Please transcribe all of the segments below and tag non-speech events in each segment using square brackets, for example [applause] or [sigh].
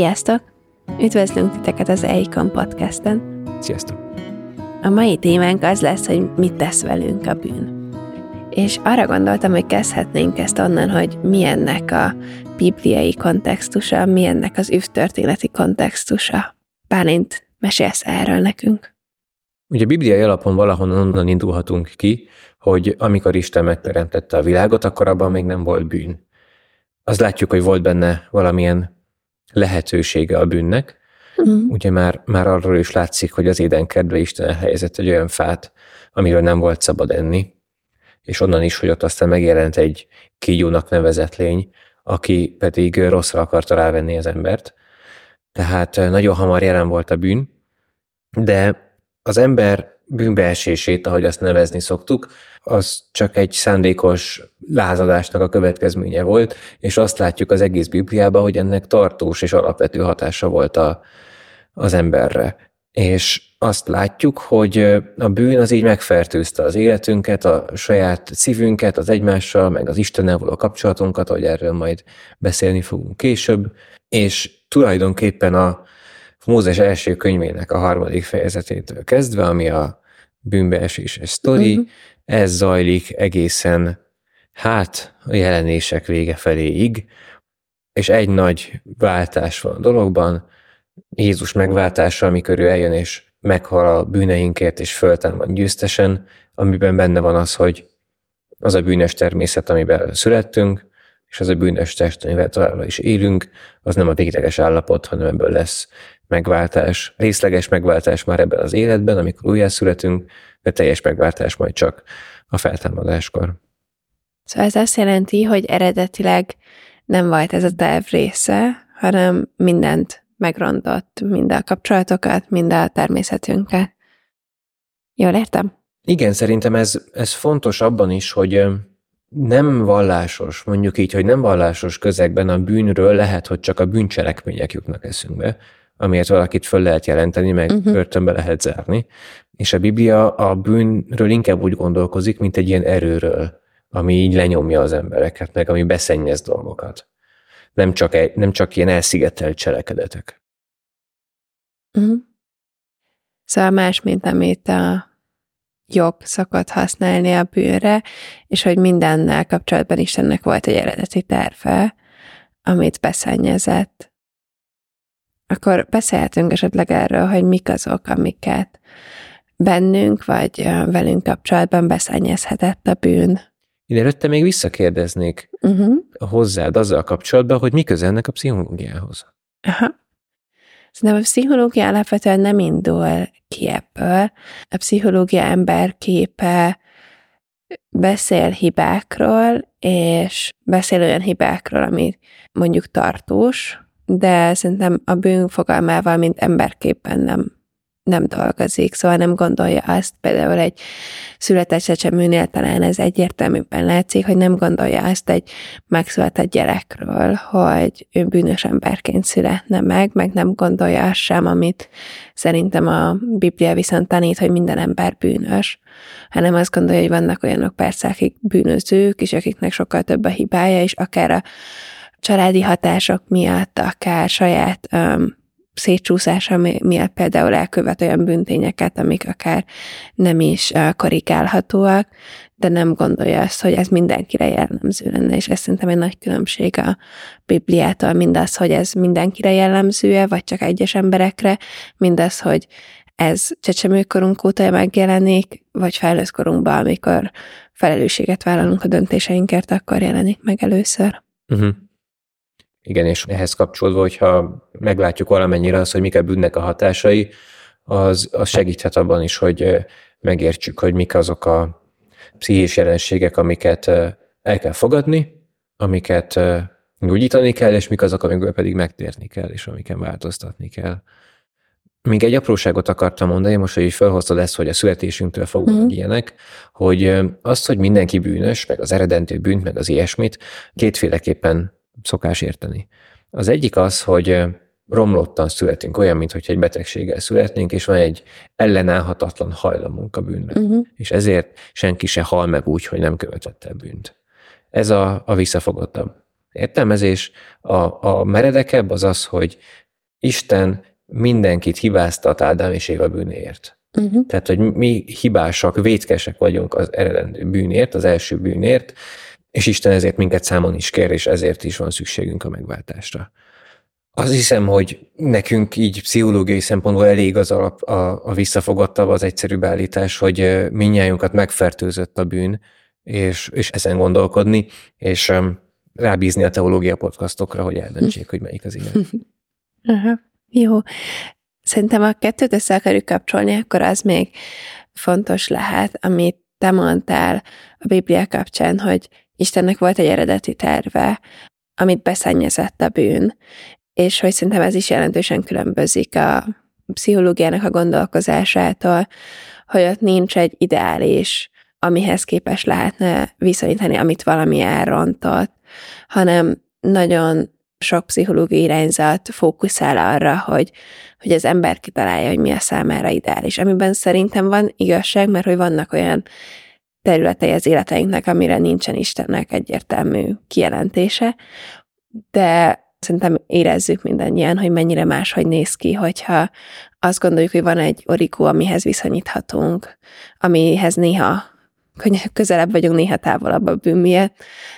Sziasztok! Üdvözlünk titeket az EIKON podcasten. Sziasztok! A mai témánk az lesz, hogy mit tesz velünk a bűn. És arra gondoltam, hogy kezdhetnénk ezt onnan, hogy mi ennek a bibliai kontextusa, mi ennek az üvtörténeti kontextusa. Bálint, mesélsz erről nekünk? Ugye a bibliai alapon valahonnan onnan indulhatunk ki, hogy amikor Isten megteremtette a világot, akkor abban még nem volt bűn. Az látjuk, hogy volt benne valamilyen lehetősége a bűnnek. Mm. Ugye már, már arról is látszik, hogy az édenkertbe Isten elhelyezett egy olyan fát, amiről nem volt szabad enni, és onnan is, hogy ott aztán megjelent egy kígyónak nevezett lény, aki pedig rosszra akarta rávenni az embert. Tehát nagyon hamar jelen volt a bűn, de az ember bűnbeesését, ahogy azt nevezni szoktuk, az csak egy szándékos lázadásnak a következménye volt, és azt látjuk az egész Bibliában, hogy ennek tartós és alapvető hatása volt a, az emberre. És azt látjuk, hogy a bűn az így megfertőzte az életünket, a saját szívünket, az egymással, meg az Istennel való kapcsolatunkat, hogy erről majd beszélni fogunk később, és tulajdonképpen a Mózes első könyvének a harmadik fejezetétől kezdve, ami a bűnbeeséses sztori, uh-huh. Ez zajlik egészen hát a jelenések vége feléig, és egy nagy váltás van a dologban, Jézus megváltása, amikor ő eljön és meghal a bűneinkért, és fölten van győztesen, amiben benne van az, hogy az a bűnös természet, amiben születtünk, és az a bűnös test, amivel továbbra is élünk, az nem a végleges állapot, hanem ebből lesz megváltás, részleges megváltás már ebben az életben, amikor újjászületünk, de teljes megváltás majd csak a feltámadáskor. Szóval ez azt jelenti, hogy eredetileg nem volt ez a terv része, hanem mindent megrontott, mind a kapcsolatokat, mind a természetünket. Jól értem? Igen, szerintem ez, ez fontos abban is, hogy nem vallásos, mondjuk így, hogy nem vallásos közegben a bűnről lehet, hogy csak a bűncselekmények jutnak eszünkbe, amiért valakit föl lehet jelenteni, meg uh-huh. börtönbe lehet zárni. És a Biblia a bűnről inkább úgy gondolkozik, mint egy ilyen erőről, ami így lenyomja az embereket, meg ami beszennyez dolgokat. Nem csak, egy, nem csak ilyen elszigetelt cselekedetek. Uh-huh. Szóval más, mint amit a jog szokott használni a bűnre, és hogy mindennel kapcsolatban Istennek volt egy eredeti terve, amit beszennyezett akkor beszélhetünk esetleg erről, hogy mik azok, amiket bennünk vagy velünk kapcsolatban beszennyezhetett a bűn. Én előtte még visszakérdeznék uh-huh. hozzád azzal kapcsolatban, hogy mi köze ennek a pszichológiához. Aha. Szerintem a pszichológia alapvetően nem indul ki ebből. A pszichológia emberképe beszél hibákról, és beszél olyan hibákról, ami mondjuk tartós, de szerintem a bűn fogalmával, mint emberképpen nem, nem dolgozik, szóval nem gondolja azt, például egy született csecsemőnél talán ez egyértelműen látszik, hogy nem gondolja azt egy megszületett gyerekről, hogy ő bűnös emberként születne meg, meg nem gondolja azt sem, amit szerintem a Biblia viszont tanít, hogy minden ember bűnös, hanem azt gondolja, hogy vannak olyanok persze, akik bűnözők, és akiknek sokkal több a hibája, és akár a családi hatások miatt, akár saját um, szétcsúszása miatt például elkövet olyan bűntényeket, amik akár nem is korrigálhatóak, de nem gondolja azt, hogy ez mindenkire jellemző lenne, és ez szerintem egy nagy különbség a Bibliától, mindaz, hogy ez mindenkire jellemző vagy csak egyes emberekre, mindaz, hogy ez csecsemőkorunk óta megjelenik, vagy felnőtt korunkban, amikor felelősséget vállalunk a döntéseinkért, akkor jelenik meg először. Uh-huh. Igen, és ehhez kapcsolódva, hogyha meglátjuk valamennyire az, hogy mik a bűnnek a hatásai, az, az segíthet abban is, hogy megértsük, hogy mik azok a pszichés jelenségek, amiket el kell fogadni, amiket gyógyítani kell, és mik azok, amikből pedig megtérni kell, és amiken változtatni kell. Még egy apróságot akartam mondani, most, hogy felhoztad ezt, hogy a születésünktől fogva mm. ilyenek, hogy azt, hogy mindenki bűnös, meg az eredentő bűnt, meg az ilyesmit, kétféleképpen szokás érteni. Az egyik az, hogy romlottan születünk, olyan, mintha egy betegséggel születnénk, és van egy ellenállhatatlan hajlamunk a bűnre. Uh-huh. És ezért senki se hal meg úgy, hogy nem követett el bűnt. Ez a, a visszafogottabb értelmezés. A, a meredekebb az az, hogy Isten mindenkit hibáztat Ádám és Éva bűnéért. Uh-huh. Tehát, hogy mi hibásak, vétkesek vagyunk az eredendő bűnért, az első bűnért, és Isten ezért minket számon is kér, és ezért is van szükségünk a megváltásra. Azt hiszem, hogy nekünk így pszichológiai szempontból elég az alap, a, a visszafogottabb, az egyszerű beállítás, hogy minnyájunkat megfertőzött a bűn, és, és ezen gondolkodni, és um, rábízni a teológia podcastokra, hogy eldöntsék, hogy melyik az ilyen. [laughs] Aha, jó. Szerintem a kettőt össze akarjuk kapcsolni, akkor az még fontos lehet, amit te mondtál a Biblia kapcsán, hogy Istennek volt egy eredeti terve, amit beszennyezett a bűn, és hogy szerintem ez is jelentősen különbözik a pszichológiának a gondolkozásától, hogy ott nincs egy ideális, amihez képes lehetne viszonyítani, amit valami elrontott, hanem nagyon sok pszichológiai irányzat fókuszál arra, hogy, hogy az ember kitalálja, hogy mi a számára ideális. Amiben szerintem van igazság, mert hogy vannak olyan területei az életeinknek, amire nincsen Istennek egyértelmű kijelentése, de szerintem érezzük mindannyian, hogy mennyire máshogy néz ki, hogyha azt gondoljuk, hogy van egy orikó, amihez viszonyíthatunk, amihez néha közelebb vagyunk, néha távolabb a bűn miatt,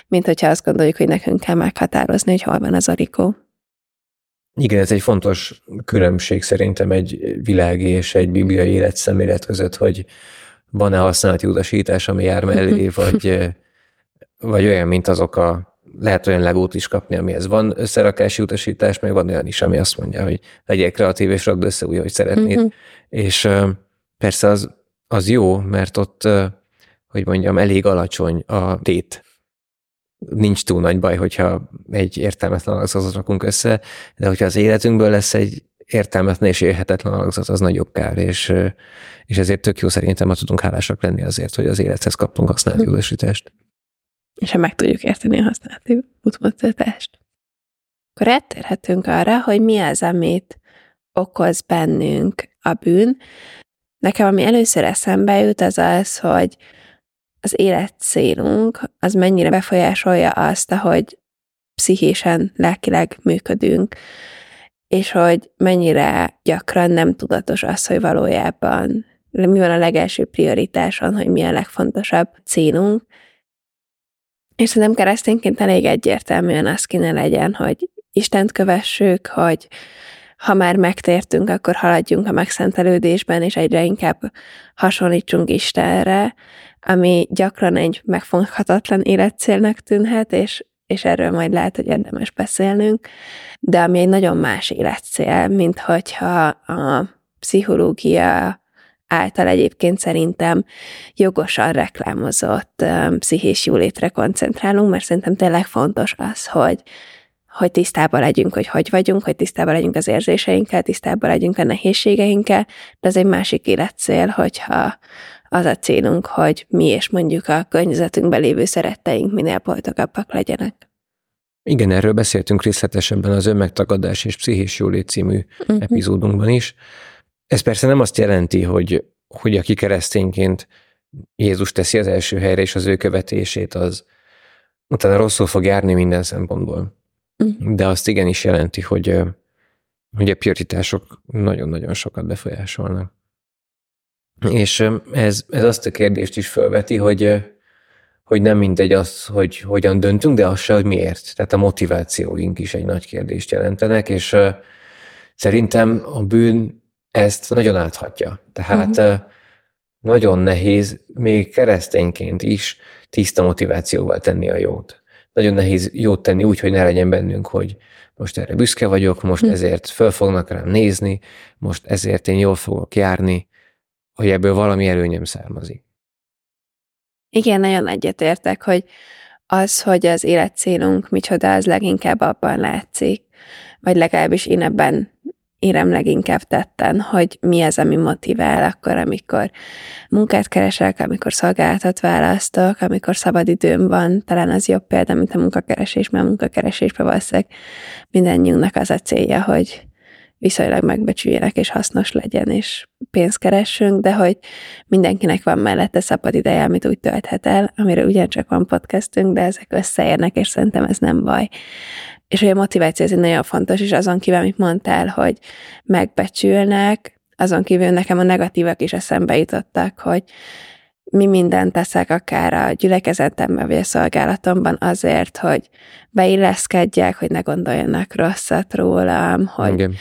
mint hogyha azt gondoljuk, hogy nekünk kell meghatározni, hogy hol van az orikó. Igen, ez egy fontos különbség szerintem egy világi és egy bibliai életszemlélet között, hogy van-e használati utasítás, ami jár mellé, [laughs] vagy, vagy olyan, mint azok a lehet olyan legót is kapni, amihez van összerakási utasítás, meg van olyan is, ami azt mondja, hogy legyél kreatív, és rakd össze úgy, hogy szeretnéd. Uh-huh. És persze az, az jó, mert ott, hogy mondjam, elég alacsony a tét. Nincs túl nagy baj, hogyha egy értelmetlen alakzatot rakunk össze, de hogyha az életünkből lesz egy értelmetlen és érhetetlen alakzat, az nagyobb kár, és, és ezért tök jó szerintem, ha tudunk hálásak lenni azért, hogy az élethez kaptunk használati utasítást és ha meg tudjuk érteni a használati útmutatást. Akkor eltérhetünk arra, hogy mi az, amit okoz bennünk a bűn. Nekem, ami először eszembe jut, az az, hogy az élet célunk, az mennyire befolyásolja azt, ahogy pszichésen, lelkileg működünk, és hogy mennyire gyakran nem tudatos az, hogy valójában mi van a legelső prioritáson, hogy mi a legfontosabb célunk, és szerintem keresztényként elég egyértelműen az kéne legyen, hogy Istent kövessük, hogy ha már megtértünk, akkor haladjunk a megszentelődésben, és egyre inkább hasonlítsunk Istenre, ami gyakran egy megfoghatatlan életcélnek tűnhet, és, és erről majd lehet, hogy érdemes beszélnünk, de ami egy nagyon más életcél, mint hogyha a pszichológia által egyébként szerintem jogosan reklámozott pszichés jólétre koncentrálunk, mert szerintem tényleg fontos az, hogy, hogy tisztában legyünk, hogy hogy vagyunk, hogy tisztában legyünk az érzéseinkkel, tisztában legyünk a nehézségeinkkel, de ez egy másik életcél, hogyha az a célunk, hogy mi és mondjuk a környezetünkben lévő szeretteink minél boldogabbak legyenek. Igen, erről beszéltünk részletesebben az Önmegtagadás és Pszichés Jólét című uh-huh. epizódunkban is. Ez persze nem azt jelenti, hogy, hogy aki keresztényként Jézus teszi az első helyre, és az ő követését, az utána rosszul fog járni minden szempontból. Uh-huh. De azt igenis jelenti, hogy, hogy a prioritások nagyon-nagyon sokat befolyásolnak. És ez, ez azt a kérdést is felveti, hogy, hogy nem mindegy az, hogy hogyan döntünk, de az se, hogy miért. Tehát a motivációink is egy nagy kérdést jelentenek, és szerintem a bűn ezt nagyon áthatja. Tehát uh-huh. nagyon nehéz még keresztényként is tiszta motivációval tenni a jót. Nagyon nehéz jót tenni úgy, hogy ne legyen bennünk, hogy most erre büszke vagyok, most uh-huh. ezért föl fognak rám nézni, most ezért én jól fogok járni, hogy ebből valami előnyöm származik. Igen, nagyon egyetértek, hogy az, hogy az életcélunk micsoda, az leginkább abban látszik, vagy legalábbis én ebben érem leginkább tetten, hogy mi az, ami motivál akkor, amikor munkát keresek, amikor szolgálatot választok, amikor szabadidőm van, talán az jobb példa, mint a munkakeresés, mert a munkakeresésben valószínűleg mindannyiunknak az a célja, hogy viszonylag megbecsüljenek és hasznos legyen, és pénzt keressünk, de hogy mindenkinek van mellette szabad ideje, amit úgy tölthet el, amire ugyancsak van podcastünk, de ezek összeérnek, és szerintem ez nem baj. és hogy a motiváció ez nagyon fontos, és azon kívül, amit mondtál, hogy megbecsülnek, azon kívül nekem a negatívak is eszembe jutottak, hogy mi mindent teszek akár a gyülekezetemben vagy a szolgálatomban azért, hogy beilleszkedjek, hogy ne gondoljanak rosszat rólam, hogy Igen.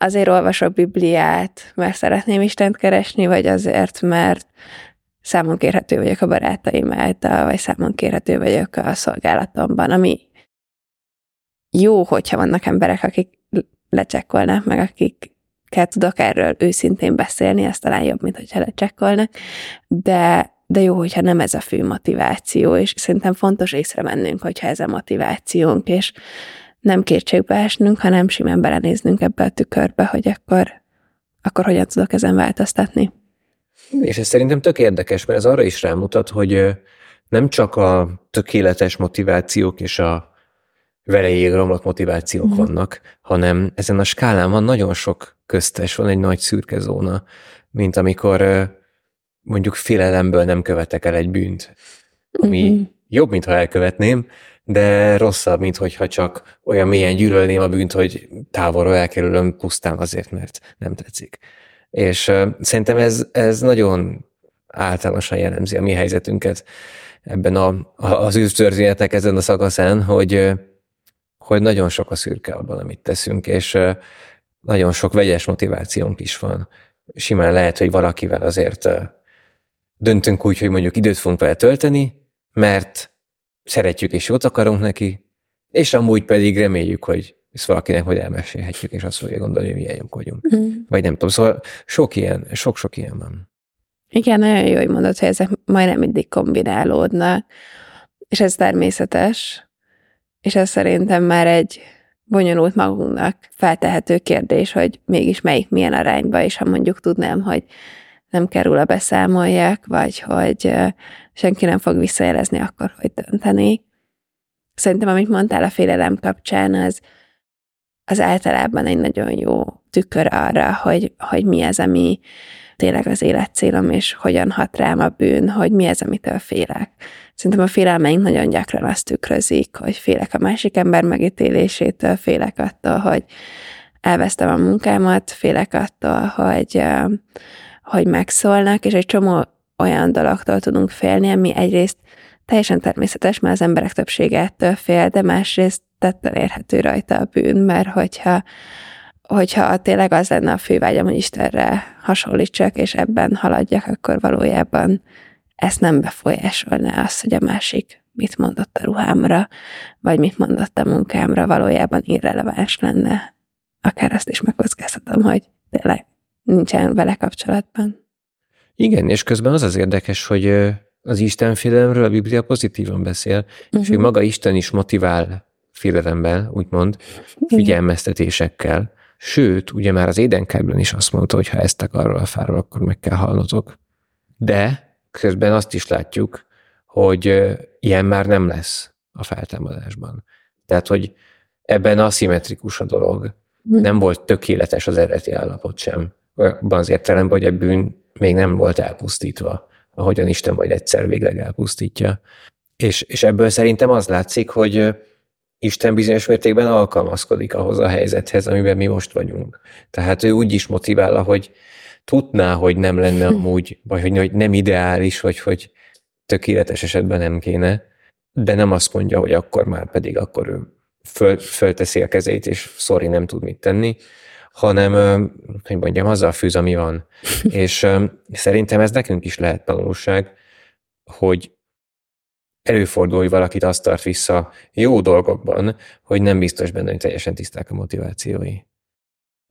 Azért olvasok Bibliát, mert szeretném Istent keresni, vagy azért, mert számon kérhető vagyok a barátaim által, vagy számon kérhető vagyok a szolgálatomban, ami jó, hogyha vannak emberek, akik lecsekkolnak, meg akik kell tudok erről őszintén beszélni, ez talán jobb, mint hogyha lecsekkolnak, de, de jó, hogyha nem ez a fő motiváció, és szerintem fontos észrevennünk, hogyha ez a motivációnk, és nem kétségbe esnünk, hanem simán belenéznünk ebbe a tükörbe, hogy akkor, akkor hogyan tudok ezen változtatni. És ez szerintem tök érdekes, mert ez arra is rámutat, hogy nem csak a tökéletes motivációk és a velejéig romlott motivációk mm. vannak, hanem ezen a skálán van nagyon sok köztes, van egy nagy szürke zóna, mint amikor mondjuk félelemből nem követek el egy bűnt, ami mm-hmm. jobb, mintha elkövetném, de rosszabb, mint hogyha csak olyan mélyen gyűlölném a bűnt, hogy távolról elkerülöm pusztán azért, mert nem tetszik. És szerintem ez, ez nagyon általánosan jellemzi a mi helyzetünket ebben a, az űrtörténetek ezen a szakaszán, hogy, hogy nagyon sok a szürke abban, amit teszünk, és nagyon sok vegyes motivációnk is van. Simán lehet, hogy valakivel azért döntünk úgy, hogy mondjuk időt fogunk vele tölteni, mert szeretjük és jót akarunk neki, és amúgy pedig reméljük, hogy ezt valakinek majd elmesélhetjük, és azt fogja gondolni, hogy jók vagyunk. Mm. Vagy nem tudom, szóval sok ilyen, sok-sok ilyen van. Igen, nagyon jó, hogy mondod, hogy ezek majdnem mindig kombinálódnak, és ez természetes, és ez szerintem már egy bonyolult magunknak feltehető kérdés, hogy mégis melyik milyen arányba, és ha mondjuk tudnám, hogy nem kerül a beszámoljak, vagy hogy senki nem fog visszajelezni, akkor hogy dönteni. Szerintem, amit mondtál a félelem kapcsán, az, az általában egy nagyon jó tükör arra, hogy, hogy mi az, ami tényleg az életcélom, és hogyan hat rám a bűn, hogy mi az, amitől félek. Szerintem a félelmeink nagyon gyakran azt tükrözik, hogy félek a másik ember megítélésétől, félek attól, hogy elvesztem a munkámat, félek attól, hogy, hogy megszólnak, és egy csomó olyan dologtól tudunk félni, ami egyrészt teljesen természetes, mert az emberek többsége ettől fél, de másrészt tetten érhető rajta a bűn, mert hogyha hogyha tényleg az lenne a fővágyam, hogy Istenre hasonlítsak, és ebben haladjak, akkor valójában ezt nem befolyásolná az, hogy a másik mit mondott a ruhámra, vagy mit mondott a munkámra, valójában irreleváns lenne. Akár azt is megkockáztatom, hogy tényleg nincsen vele kapcsolatban. Igen, és közben az az érdekes, hogy az Isten félelemről a Biblia pozitívan beszél, uh-huh. és hogy mhm. maga Isten is motivál félelemmel, úgymond, figyelmeztetésekkel. Sőt, ugye már az édenkertben is azt mondta, hogy ha ezt arról a fáról, akkor meg kell halnotok. De közben azt is látjuk, hogy ilyen már nem lesz a feltámadásban. Tehát, hogy ebben aszimmetrikus a dolog. Hm. Nem volt tökéletes az eredeti állapot sem. Abban az értelemben, hogy a bűn még nem volt elpusztítva, ahogyan Isten majd egyszer végleg elpusztítja. És, és ebből szerintem az látszik, hogy Isten bizonyos mértékben alkalmazkodik ahhoz a helyzethez, amiben mi most vagyunk. Tehát ő úgy is motivál, hogy tudná, hogy nem lenne [laughs] amúgy, vagy hogy, nem ideális, vagy hogy tökéletes esetben nem kéne, de nem azt mondja, hogy akkor már pedig akkor ő föl, fölteszi a kezét, és sorry, nem tud mit tenni, hanem, hogy mondjam, azzal fűz, ami van. [laughs] és szerintem ez nekünk is lehet tanulság, hogy előfordul, hogy valakit azt tart vissza jó dolgokban, hogy nem biztos benne, hogy teljesen tiszták a motivációi.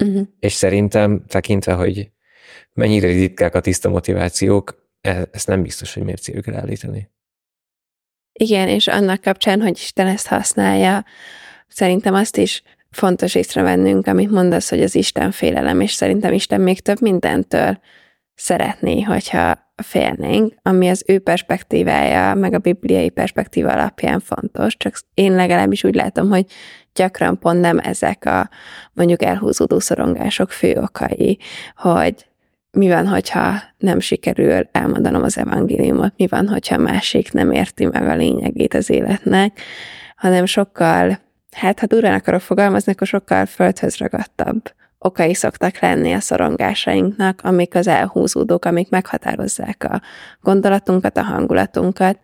Uh-huh. És szerintem tekintve, hogy mennyire ritkák a tiszta motivációk, e, ezt nem biztos, hogy mércéjük állítani. Igen, és annak kapcsán, hogy Isten ezt használja, szerintem azt is fontos észrevennünk, amit mondasz, hogy az Isten félelem, és szerintem Isten még több mindentől szeretné, hogyha félnénk, ami az ő perspektívája, meg a bibliai perspektíva alapján fontos, csak én legalábbis úgy látom, hogy gyakran pont nem ezek a mondjuk elhúzódó szorongások fő okai, hogy mi van, hogyha nem sikerül elmondanom az evangéliumot, mi van, hogyha másik nem érti meg a lényegét az életnek, hanem sokkal hát ha durán akarok fogalmazni, akkor sokkal földhöz ragadtabb okai szoktak lenni a szorongásainknak, amik az elhúzódók, amik meghatározzák a gondolatunkat, a hangulatunkat,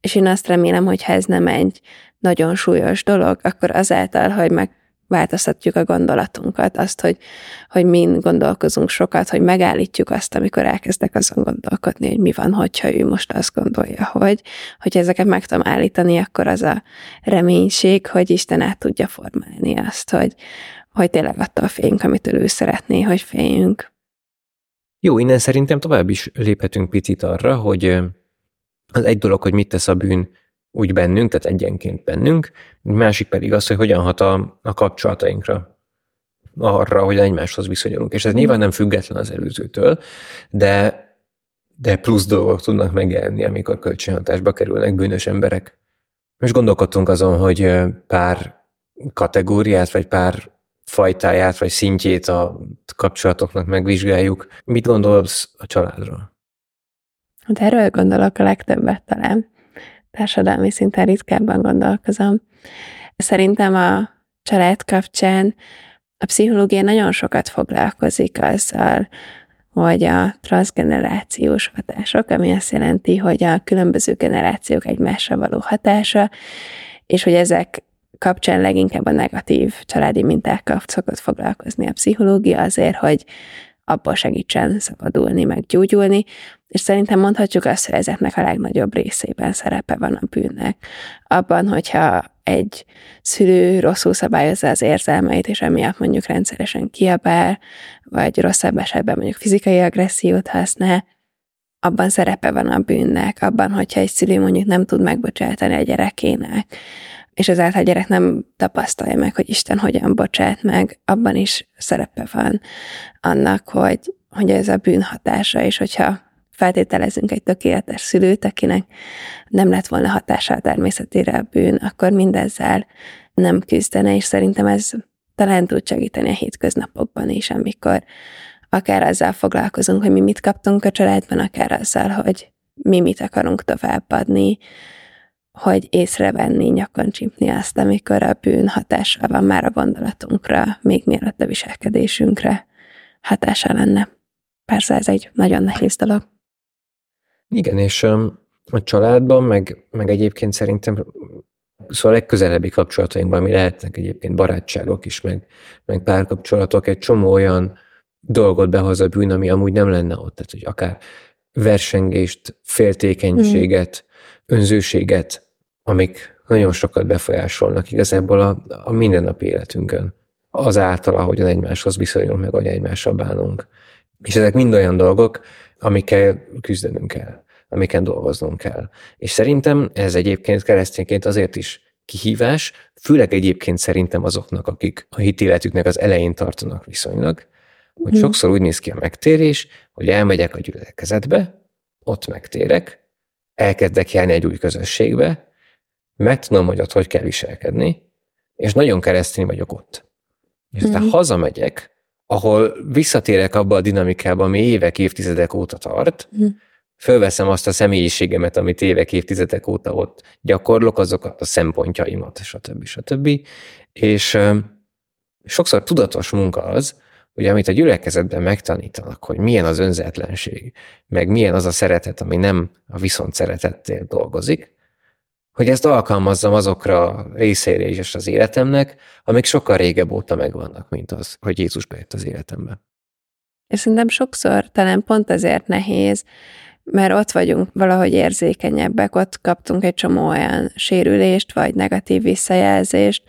és én azt remélem, hogy ha ez nem egy nagyon súlyos dolog, akkor azáltal, hogy meg változtatjuk a gondolatunkat, azt, hogy, hogy mind gondolkozunk sokat, hogy megállítjuk azt, amikor elkezdek azon gondolkodni, hogy mi van, hogyha ő most azt gondolja, hogy, hogy ezeket meg tudom állítani, akkor az a reménység, hogy Isten át tudja formálni azt, hogy, hogy tényleg attól féljünk, amitől ő szeretné, hogy féljünk. Jó, innen szerintem tovább is léphetünk picit arra, hogy az egy dolog, hogy mit tesz a bűn úgy bennünk, tehát egyenként bennünk, másik pedig az, hogy hogyan hat a, a kapcsolatainkra, arra, hogy egymáshoz viszonyulunk. És ez nyilván nem független az előzőtől, de, de plusz dolgok tudnak megjelenni, amikor kölcsönhatásba kerülnek bűnös emberek. Most gondolkodtunk azon, hogy pár kategóriát, vagy pár fajtáját, vagy szintjét a kapcsolatoknak megvizsgáljuk. Mit gondolsz a családról? Hát erről gondolok a legtöbbet talán társadalmi szinten ritkábban gondolkozom. Szerintem a család kapcsán a pszichológia nagyon sokat foglalkozik azzal, hogy a transgenerációs hatások, ami azt jelenti, hogy a különböző generációk egymásra való hatása, és hogy ezek kapcsán leginkább a negatív családi mintákkal szokott foglalkozni a pszichológia azért, hogy abból segítsen szabadulni, meg gyógyulni, és szerintem mondhatjuk azt, hogy ezeknek a legnagyobb részében szerepe van a bűnnek. Abban, hogyha egy szülő rosszul szabályozza az érzelmeit, és emiatt mondjuk rendszeresen kiabál, vagy rosszabb esetben mondjuk fizikai agressziót használ, abban szerepe van a bűnnek, abban, hogyha egy szülő mondjuk nem tud megbocsátani a gyerekének, és ezáltal a gyerek nem tapasztalja meg, hogy Isten hogyan bocsát meg, abban is szerepe van annak, hogy, hogy ez a bűn hatása, és hogyha feltételezünk egy tökéletes szülőt, akinek nem lett volna hatása a természetére a bűn, akkor mindezzel nem küzdene, és szerintem ez talán tud segíteni a hétköznapokban is, amikor akár azzal foglalkozunk, hogy mi mit kaptunk a családban, akár azzal, hogy mi mit akarunk továbbadni, hogy észrevenni, nyakon csípni azt, amikor a bűn hatással van már a gondolatunkra, még mielőtt a viselkedésünkre hatása lenne. Persze ez egy nagyon nehéz dolog. Igen, és a családban, meg, meg egyébként szerintem szóval a legközelebbi kapcsolatainkban, ami lehetnek egyébként barátságok is, meg, meg párkapcsolatok, egy csomó olyan dolgot behoz a bűn, ami amúgy nem lenne ott. Tehát, hogy akár versengést, féltékenységet, mm. önzőséget, amik nagyon sokat befolyásolnak igazából a, a mindennapi életünkön. Azáltal, ahogyan egymáshoz viszonyulunk, meg hogy egymással bánunk. És ezek mind olyan dolgok, amikkel küzdenünk kell, amiken dolgoznunk kell. És szerintem ez egyébként keresztényként azért is kihívás, főleg egyébként szerintem azoknak, akik a hitéletüknek az elején tartanak viszonylag, hogy hmm. sokszor úgy néz ki a megtérés, hogy elmegyek a gyülekezetbe, ott megtérek, elkezdek járni egy új közösségbe, megtudom, hogy ott hogy kell viselkedni, és nagyon keresztény vagyok ott. És aztán mm. hazamegyek, ahol visszatérek abba a dinamikába, ami évek, évtizedek óta tart, mm. fölveszem azt a személyiségemet, amit évek, évtizedek óta ott gyakorlok, azokat a szempontjaimat, stb. stb. És sokszor tudatos munka az, hogy amit a gyülekezetben megtanítanak, hogy milyen az önzetlenség, meg milyen az a szeretet, ami nem a viszont szeretettél dolgozik, hogy ezt alkalmazzam azokra a részére is az életemnek, amik sokkal régebb óta megvannak, mint az, hogy Jézus bejött az életembe. És szerintem sokszor talán pont ezért nehéz, mert ott vagyunk valahogy érzékenyebbek, ott kaptunk egy csomó olyan sérülést, vagy negatív visszajelzést,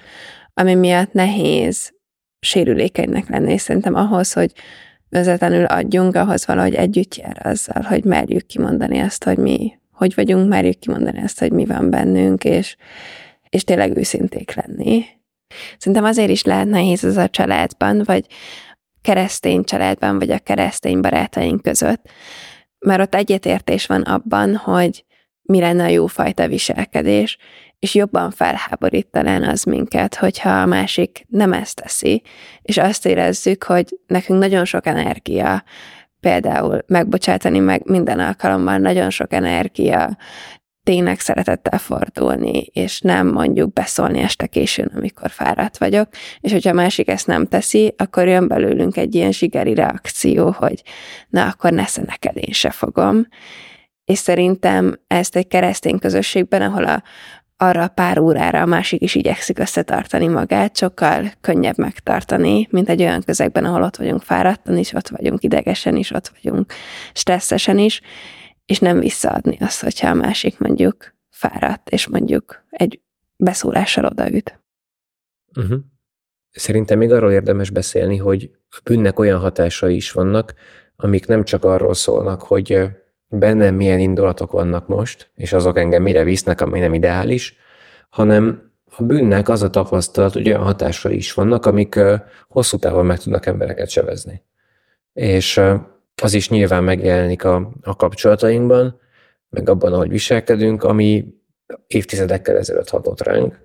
ami miatt nehéz sérülékenynek lenni, és szerintem ahhoz, hogy vezetlenül adjunk, ahhoz valahogy együtt jár azzal, hogy merjük kimondani azt, hogy mi hogy vagyunk, merjük kimondani ezt, hogy mi van bennünk, és, és tényleg őszinték lenni. Szerintem azért is lehet nehéz ez a családban, vagy keresztény családban, vagy a keresztény barátaink között, mert ott egyetértés van abban, hogy mi lenne a jófajta viselkedés, és jobban felháborít talán az minket, hogyha a másik nem ezt teszi, és azt érezzük, hogy nekünk nagyon sok energia például megbocsátani meg minden alkalommal nagyon sok energia, tényleg szeretettel fordulni, és nem mondjuk beszólni este későn, amikor fáradt vagyok, és hogyha a másik ezt nem teszi, akkor jön belőlünk egy ilyen zsigeri reakció, hogy na, akkor nesze neked, én se fogom. És szerintem ezt egy keresztény közösségben, ahol a, arra pár órára a másik is igyekszik összetartani magát, sokkal könnyebb megtartani, mint egy olyan közegben, ahol ott vagyunk fáradtan is, ott vagyunk idegesen is, ott vagyunk stresszesen is, és nem visszaadni azt, hogyha a másik mondjuk fáradt, és mondjuk egy beszólással odaüt. Uh-huh. Szerintem még arról érdemes beszélni, hogy a bűnnek olyan hatásai is vannak, amik nem csak arról szólnak, hogy bennem milyen indulatok vannak most, és azok engem mire visznek, ami nem ideális, hanem a bűnnek az a tapasztalat, hogy olyan hatásai is vannak, amik hosszú távon meg tudnak embereket sevezni. És az is nyilván megjelenik a, a kapcsolatainkban, meg abban, ahogy viselkedünk, ami évtizedekkel ezelőtt hatott ránk.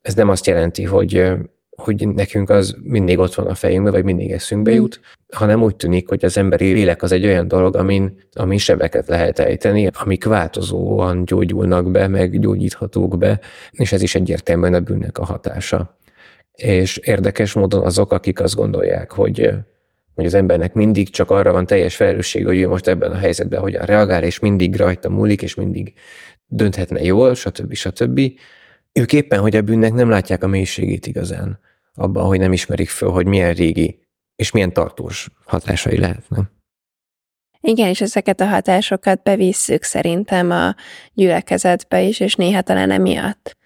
Ez nem azt jelenti, hogy hogy nekünk az mindig ott van a fejünkben, vagy mindig eszünkbe jut, hanem úgy tűnik, hogy az emberi lélek az egy olyan dolog, amin, amin sebeket lehet ejteni, amik változóan gyógyulnak be, meg gyógyíthatók be, és ez is egyértelműen a bűnnek a hatása. És érdekes módon azok, akik azt gondolják, hogy hogy az embernek mindig csak arra van teljes felelősség, hogy ő most ebben a helyzetben hogyan reagál, és mindig rajta múlik, és mindig dönthetne jól, stb. stb. Ők éppen, hogy a bűnnek nem látják a mélységét igazán abban, hogy nem ismerik föl, hogy milyen régi és milyen tartós hatásai lehetnek. Igen, és ezeket a hatásokat bevisszük szerintem a gyülekezetbe is, és néha talán emiatt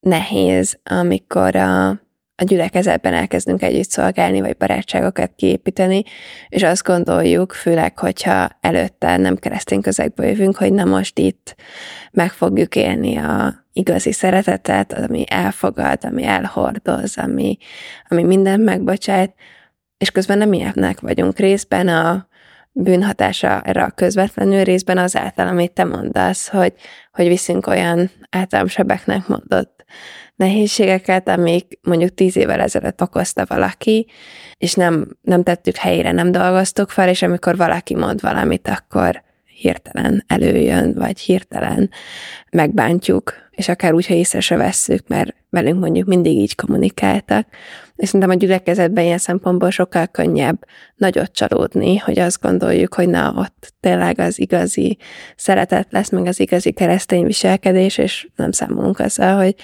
nehéz, amikor a, a gyülekezetben elkezdünk együtt szolgálni, vagy barátságokat kiépíteni, és azt gondoljuk, főleg, hogyha előtte nem keresztény közegből jövünk, hogy na most itt meg fogjuk élni a, igazi szeretetet, ami elfogad, ami elhordoz, ami, ami mindent megbocsájt, és közben nem ilyenek vagyunk részben. A bűnhatása erre a közvetlenül részben azáltal, amit te mondasz, hogy, hogy viszünk olyan általánosebeknek mondott nehézségeket, amik mondjuk tíz évvel ezelőtt okozta valaki, és nem, nem tettük helyére, nem dolgoztuk fel, és amikor valaki mond valamit, akkor hirtelen előjön, vagy hirtelen megbántjuk, és akár úgy, hogy észre se vesszük, mert velünk mondjuk mindig így kommunikáltak. És szerintem a gyülekezetben ilyen szempontból sokkal könnyebb nagyot csalódni, hogy azt gondoljuk, hogy na, ott tényleg az igazi szeretet lesz, meg az igazi keresztény viselkedés, és nem számolunk azzal, hogy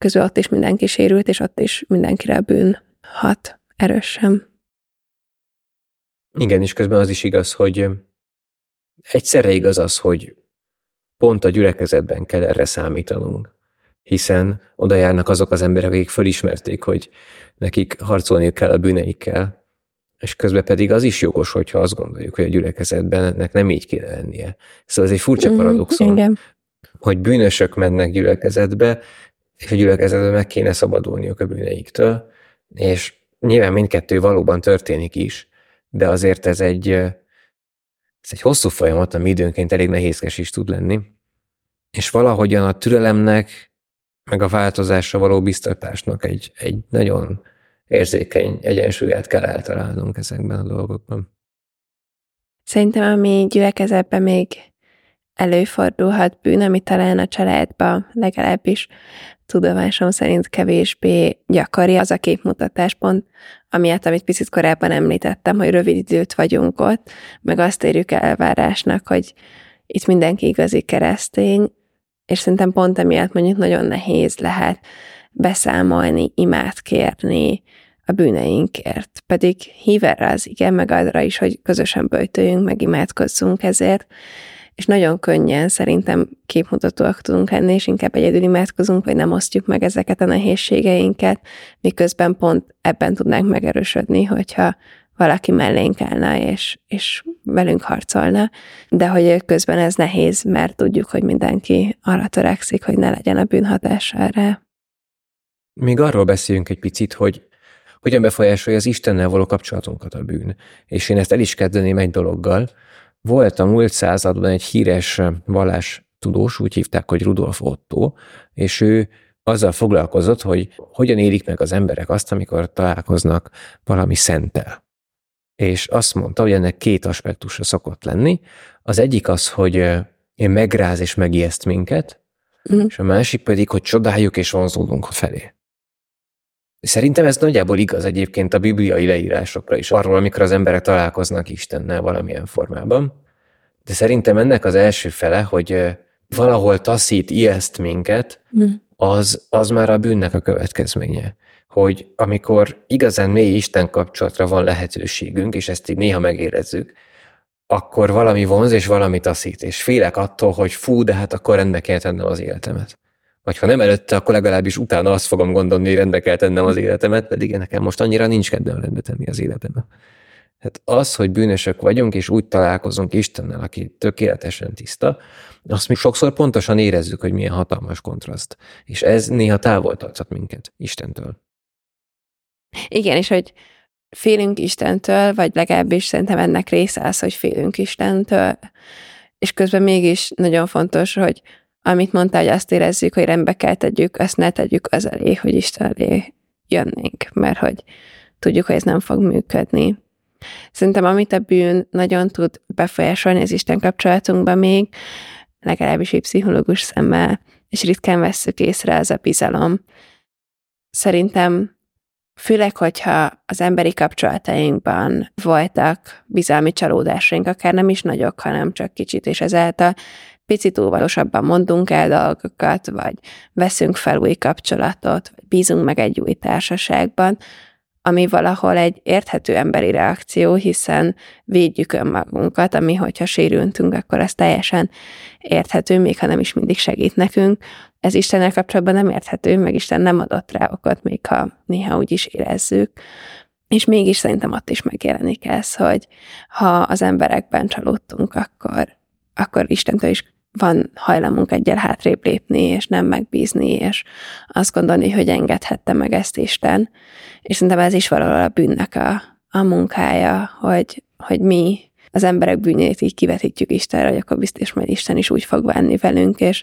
közül ott is mindenki sérült, és ott is mindenkire bűn hat erősen. Igen, és közben az is igaz, hogy egyszerre igaz az, hogy pont a gyülekezetben kell erre számítanunk, hiszen oda járnak azok az emberek, akik fölismerték, hogy nekik harcolniuk kell a bűneikkel, és közben pedig az is jogos, hogyha azt gondoljuk, hogy a gyülekezetben ennek nem így kéne lennie. Szóval ez egy furcsa mhm, paradoxon, mm, hogy bűnösök mennek gyülekezetbe, és a gyülekezetben meg kéne szabadulniuk a bűneiktől, és nyilván mindkettő valóban történik is, de azért ez egy, ez egy hosszú folyamat, ami időnként elég nehézkes is tud lenni, és valahogyan a türelemnek, meg a változásra való biztatásnak egy, egy nagyon érzékeny egyensúlyát kell eltalálnunk ezekben a dolgokban. Szerintem, ami gyülekezetben még előfordulhat bűn, ami talán a családban legalábbis tudomásom szerint kevésbé gyakori, az a képmutatás pont, amiatt, amit picit korábban említettem, hogy rövid időt vagyunk ott, meg azt érjük elvárásnak, hogy itt mindenki igazi keresztény, és szerintem pont emiatt mondjuk nagyon nehéz lehet beszámolni, imát kérni a bűneinkért. Pedig hív erre az igen, meg arra is, hogy közösen böjtöljünk, meg imádkozzunk ezért, és nagyon könnyen szerintem képmutatóak tudunk lenni, és inkább egyedül imádkozunk, vagy nem osztjuk meg ezeket a nehézségeinket, miközben pont ebben tudnánk megerősödni, hogyha valaki mellénk állna, és, és velünk harcolna, de hogy közben ez nehéz, mert tudjuk, hogy mindenki arra törekszik, hogy ne legyen a bűnhatására. Még arról beszéljünk egy picit, hogy hogyan befolyásolja az Istennel való kapcsolatunkat a bűn. És én ezt el is kezdeném egy dologgal, volt a múlt században egy híres vallás tudós, úgy hívták, hogy Rudolf Otto, és ő azzal foglalkozott, hogy hogyan élik meg az emberek azt, amikor találkoznak valami szentel. És azt mondta, hogy ennek két aspektusa szokott lenni. Az egyik az, hogy én megráz és megijeszt minket, mm. és a másik pedig, hogy csodáljuk és vonzódunk felé. Szerintem ez nagyjából igaz egyébként a bibliai leírásokra is, arról, amikor az emberek találkoznak Istennel valamilyen formában. De szerintem ennek az első fele, hogy valahol taszít, ijeszt minket, mm. az, az már a bűnnek a következménye. Hogy amikor igazán mély Isten kapcsolatra van lehetőségünk, és ezt így néha megérezzük, akkor valami vonz és valami taszít, és félek attól, hogy fú, de hát akkor rendbe kell tennem az életemet. Vagy ha nem előtte, akkor legalábbis utána azt fogom gondolni, hogy rendbe kell tennem az életemet, pedig nekem most annyira nincs kedvem rendbe tenni az életemet. Hát az, hogy bűnösök vagyunk, és úgy találkozunk Istennel, aki tökéletesen tiszta, azt mi sokszor pontosan érezzük, hogy milyen hatalmas kontraszt. És ez néha távol tarthat minket Istentől. Igen, és hogy félünk Istentől, vagy legalábbis szerintem ennek része az, hogy félünk Istentől, és közben mégis nagyon fontos, hogy amit mondta, hogy azt érezzük, hogy rendbe kell tegyük, azt ne tegyük az elé, hogy Isten elé jönnénk, mert hogy tudjuk, hogy ez nem fog működni. Szerintem amit a bűn nagyon tud befolyásolni az Isten kapcsolatunkban még, legalábbis egy pszichológus szemmel, és ritkán vesszük észre, az a bizalom. Szerintem főleg, hogyha az emberi kapcsolatainkban voltak bizalmi csalódásaink, akár nem is nagyok, hanem csak kicsit, és ezáltal picit óvatosabban mondunk el dolgokat, vagy veszünk fel új kapcsolatot, vagy bízunk meg egy új társaságban, ami valahol egy érthető emberi reakció, hiszen védjük önmagunkat, ami hogyha sérültünk, akkor ez teljesen érthető, még ha nem is mindig segít nekünk. Ez Istennel kapcsolatban nem érthető, meg Isten nem adott rá okot, még ha néha úgy is érezzük. És mégis szerintem ott is megjelenik ez, hogy ha az emberekben csalódtunk, akkor, akkor Istentől is van hajlamunk egyel hátrébb lépni, és nem megbízni, és azt gondolni, hogy engedhette meg ezt Isten. És szerintem ez is valahol a bűnnek a, a munkája, hogy, hogy mi az emberek bűnét így kivetítjük Istenre, hogy akkor biztos majd Isten is úgy fog bánni velünk, és,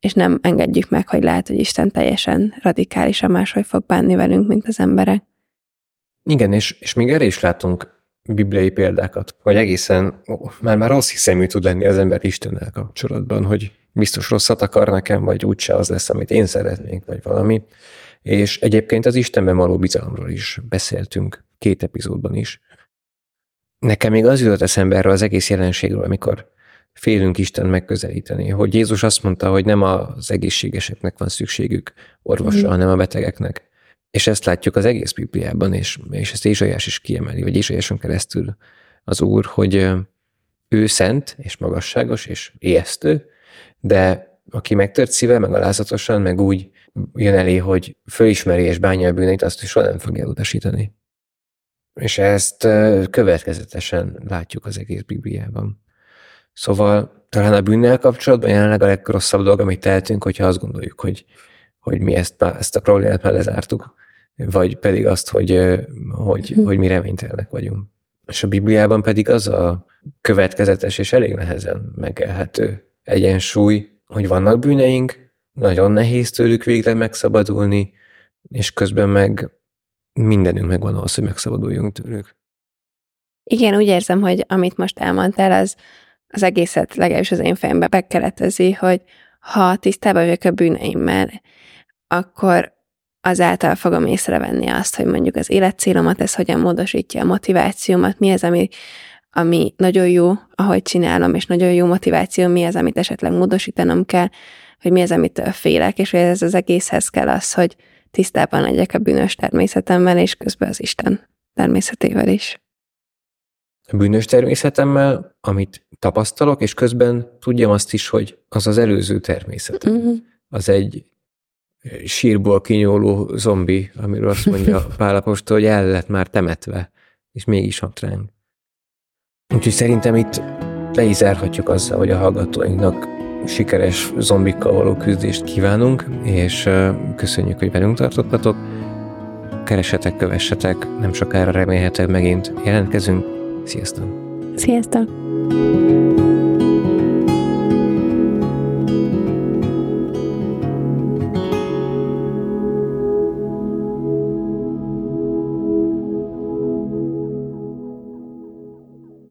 és nem engedjük meg, hogy lehet, hogy Isten teljesen radikálisan máshogy fog bánni velünk, mint az emberek. Igen, és, és még erre is látunk bibliai példákat, hogy egészen már már rossz hiszemű tud lenni az ember Istennel kapcsolatban, hogy biztos rosszat akar nekem, vagy úgyse az lesz, amit én szeretnék, vagy valami. És egyébként az Istenben való bizalomról is beszéltünk két epizódban is. Nekem még az jutott eszembe erről az egész jelenségről, amikor félünk Isten megközelíteni, hogy Jézus azt mondta, hogy nem az egészségeseknek van szükségük orvosra, mm. hanem a betegeknek. És ezt látjuk az egész Bibliában, és, és ezt Ézsaiás is kiemeli, vagy Ézsaiáson keresztül az Úr, hogy ő szent, és magasságos, és éjesztő, de aki megtört szíve, meg alázatosan, meg úgy jön elé, hogy fölismeri és bánja a bűneit, azt is soha nem fogja utasítani. És ezt következetesen látjuk az egész Bibliában. Szóval talán a bűnnel kapcsolatban jelenleg a legrosszabb dolog, amit tehetünk, hogyha azt gondoljuk, hogy, hogy mi ezt, ezt a problémát már lezártuk vagy pedig azt, hogy, hogy, hm. hogy mi reménytelenek vagyunk. És a Bibliában pedig az a következetes és elég nehezen megelhető egyensúly, hogy vannak bűneink, nagyon nehéz tőlük végre megszabadulni, és közben meg mindenünk megvan ahhoz, hogy megszabaduljunk tőlük. Igen, úgy érzem, hogy amit most elmondtál, az az egészet legalábbis az én fejembe bekeretezi, hogy ha tisztában vagyok a bűneimmel, akkor azáltal fogom észrevenni azt, hogy mondjuk az életcélomat, ez hogyan módosítja a motivációmat, mi az, ami, ami nagyon jó, ahogy csinálom, és nagyon jó motiváció, mi az, amit esetleg módosítanom kell, hogy mi az, amit félek, és hogy ez az egészhez kell az, hogy tisztában legyek a bűnös természetemmel, és közben az Isten természetével is. A bűnös természetemmel, amit tapasztalok, és közben tudjam azt is, hogy az az előző természet. Uh-huh. Az egy sírból kinyóló zombi, amiről azt mondja [laughs] Pálapostól, hogy el lett már temetve, és mégis hat ránk. Úgyhogy szerintem itt le is zárhatjuk azzal, hogy a hallgatóinknak sikeres zombikkal való küzdést kívánunk, és köszönjük, hogy velünk tartottatok. Keresetek, kövessetek, nem sokára remélhetőleg megint jelentkezünk. Sziasztok! Sziasztok!